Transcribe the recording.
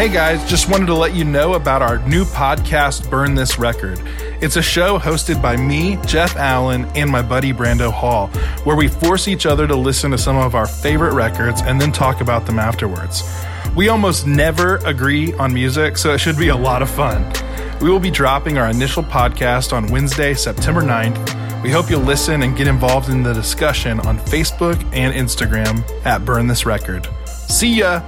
Hey guys, just wanted to let you know about our new podcast, Burn This Record. It's a show hosted by me, Jeff Allen, and my buddy Brando Hall, where we force each other to listen to some of our favorite records and then talk about them afterwards. We almost never agree on music, so it should be a lot of fun. We will be dropping our initial podcast on Wednesday, September 9th. We hope you'll listen and get involved in the discussion on Facebook and Instagram at Burn This Record. See ya!